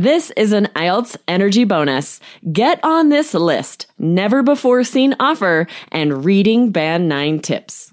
This is an IELTS energy bonus. Get on this list. Never before seen offer and reading band 9 tips.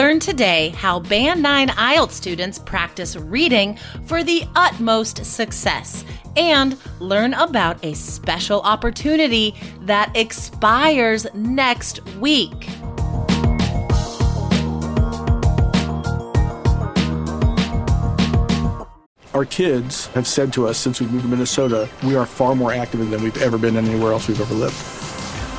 Learn today how Band 9 IELTS students practice reading for the utmost success and learn about a special opportunity that expires next week. Our kids have said to us since we moved to Minnesota, we are far more active than we've ever been anywhere else we've ever lived.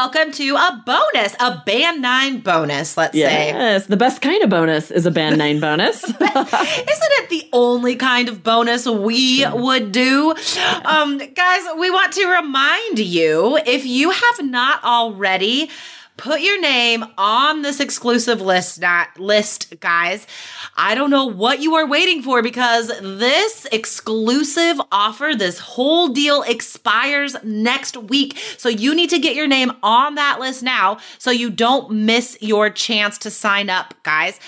Welcome to a bonus, a Band 9 bonus, let's say. Yes, the best kind of bonus is a band 9 bonus. Isn't it the only kind of bonus we would do? Um, guys, we want to remind you if you have not already, put your name on this exclusive list not list guys. I don't know what you are waiting for because this exclusive offer this whole deal expires next week. So you need to get your name on that list now so you don't miss your chance to sign up guys.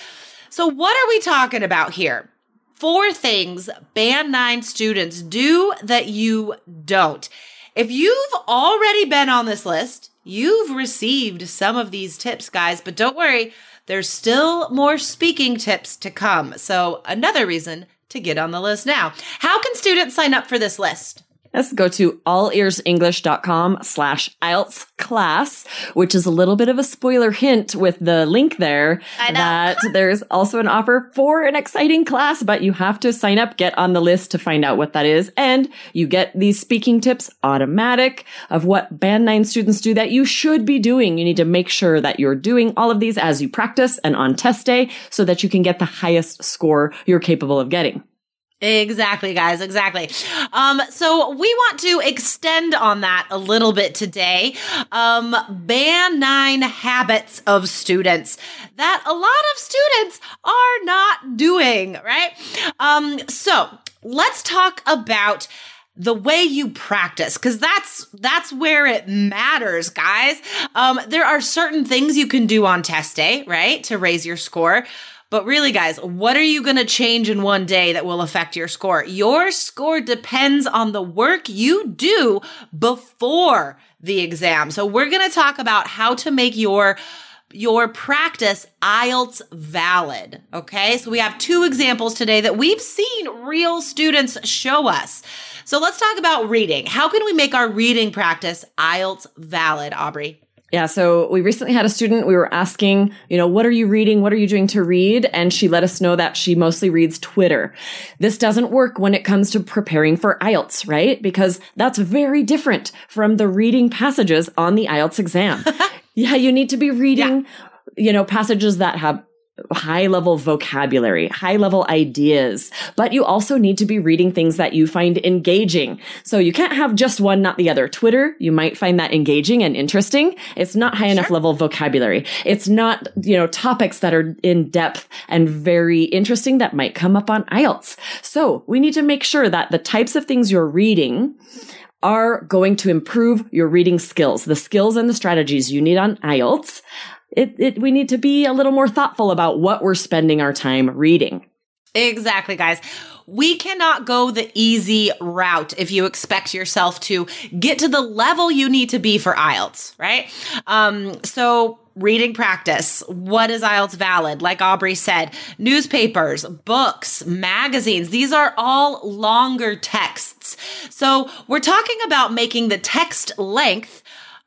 So what are we talking about here? Four things band 9 students do that you don't. If you've already been on this list You've received some of these tips, guys, but don't worry, there's still more speaking tips to come. So, another reason to get on the list now. How can students sign up for this list? Let's go to allearsenglish.com slash IELTS class, which is a little bit of a spoiler hint with the link there that there's also an offer for an exciting class, but you have to sign up, get on the list to find out what that is. And you get these speaking tips automatic of what band nine students do that you should be doing. You need to make sure that you're doing all of these as you practice and on test day so that you can get the highest score you're capable of getting. Exactly, guys. Exactly. Um, so we want to extend on that a little bit today. Um, band nine habits of students that a lot of students are not doing, right? Um, so let's talk about the way you practice because that's that's where it matters guys um there are certain things you can do on test day right to raise your score but really, guys, what are you going to change in one day that will affect your score? Your score depends on the work you do before the exam. So we're going to talk about how to make your your practice IELTS valid. Okay. So we have two examples today that we've seen real students show us. So let's talk about reading. How can we make our reading practice IELTS valid, Aubrey? Yeah, so we recently had a student, we were asking, you know, what are you reading? What are you doing to read? And she let us know that she mostly reads Twitter. This doesn't work when it comes to preparing for IELTS, right? Because that's very different from the reading passages on the IELTS exam. yeah, you need to be reading, yeah. you know, passages that have high level vocabulary, high level ideas, but you also need to be reading things that you find engaging. So you can't have just one, not the other. Twitter, you might find that engaging and interesting. It's not high sure. enough level vocabulary. It's not, you know, topics that are in depth and very interesting that might come up on IELTS. So we need to make sure that the types of things you're reading are going to improve your reading skills, the skills and the strategies you need on IELTS it, it, we need to be a little more thoughtful about what we're spending our time reading. Exactly, guys. We cannot go the easy route if you expect yourself to get to the level you need to be for IELTS, right? Um, so reading practice. What is IELTS valid? Like Aubrey said, newspapers, books, magazines, these are all longer texts. So we're talking about making the text length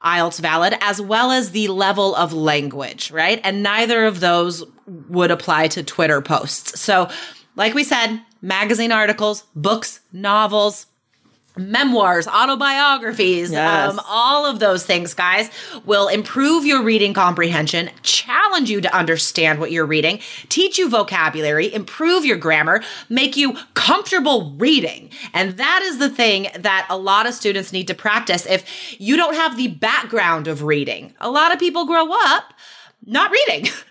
IELTS valid as well as the level of language, right? And neither of those would apply to Twitter posts. So, like we said, magazine articles, books, novels, memoirs, autobiographies, Yes. um, all of those things, guys, will improve your reading comprehension, challenge you to understand what you're reading, teach you vocabulary, improve your grammar, make you comfortable reading. And that is the thing that a lot of students need to practice if you don't have the background of reading. A lot of people grow up not reading.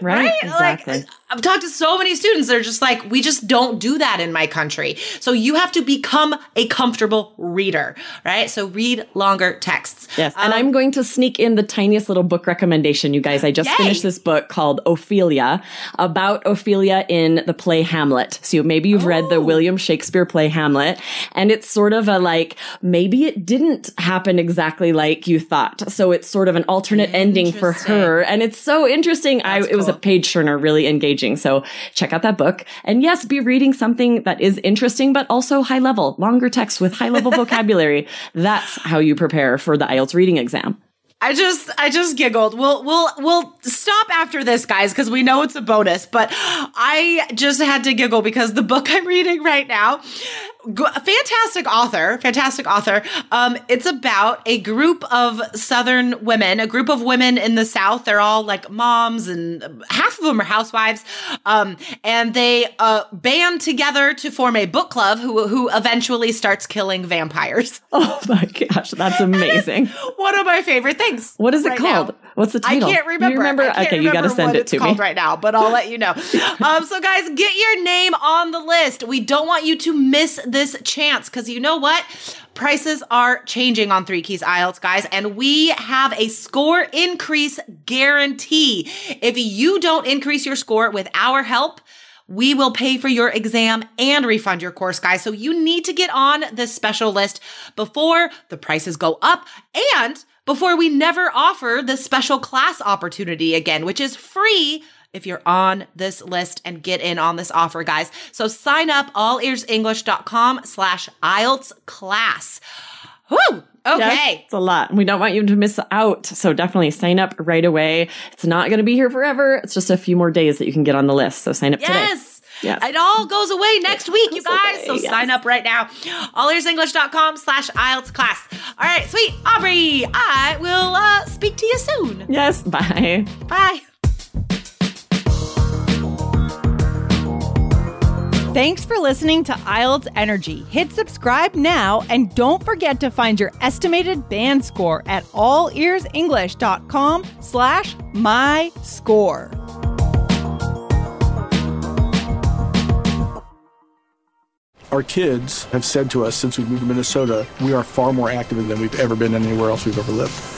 Right, exactly. Like I've talked to so many students that are just like, we just don't do that in my country. So you have to become a comfortable reader, right? So read longer texts. Yes. And Um, I'm going to sneak in the tiniest little book recommendation, you guys. I just Yay. finished this book called Ophelia about Ophelia in the play Hamlet. So maybe you've read Oh. the William Shakespeare play Hamlet. And it's sort of a like, maybe it didn't happen exactly like you thought. So it's sort of an alternate ending for her. And it's so interesting. I, it was a page turner, really engaging. So check out that book. And yes, be reading something that is interesting, but also high level, longer text with high level vocabulary. That's how you prepare for the IELTS reading exam. I just I just giggled. We'll we'll we'll stop after this, guys, because we know it's a bonus. But I just had to giggle because the book I'm reading right now, fantastic author, fantastic author. Um, it's about a group of Southern women, a group of women in the South. They're all like moms, and half of them are housewives. Um, and they uh band together to form a book club who who eventually starts killing vampires. Oh my gosh, that's amazing. One of my favorite things. What is it right called? now. What's the title? I can't remember. You remember? I can't okay, you got to send it to me. called right now, but I'll let you know. um, so, guys, get your name on the list. We don't want you to miss this chance because you know what? Prices are changing on Three Keys IELTS, guys, and we have a score increase guarantee. If you don't increase your score with our help, we will pay for your exam and refund your course, guys. So you need to get on this special list before the prices go up and before we never offer this special class opportunity again, which is free if you're on this list and get in on this offer, guys. So sign up allearsenglish.com slash IELTS class. Whew! Okay. Yes, it's a lot. We don't want you to miss out. So definitely sign up right away. It's not going to be here forever. It's just a few more days that you can get on the list. So sign up today. Yes. Yes. It all goes away next week, you guys. away, so yes. sign up right now. Allearsenglish.com slash IELTS class. All right, sweet. Aubrey, I will uh, speak to you soon. Yes. Bye. Bye. Thanks for listening to IELTS Energy. Hit subscribe now and don't forget to find your estimated band score at allearsenglish.com slash my score. Our kids have said to us since we moved to Minnesota, we are far more active than we've ever been anywhere else we've ever lived.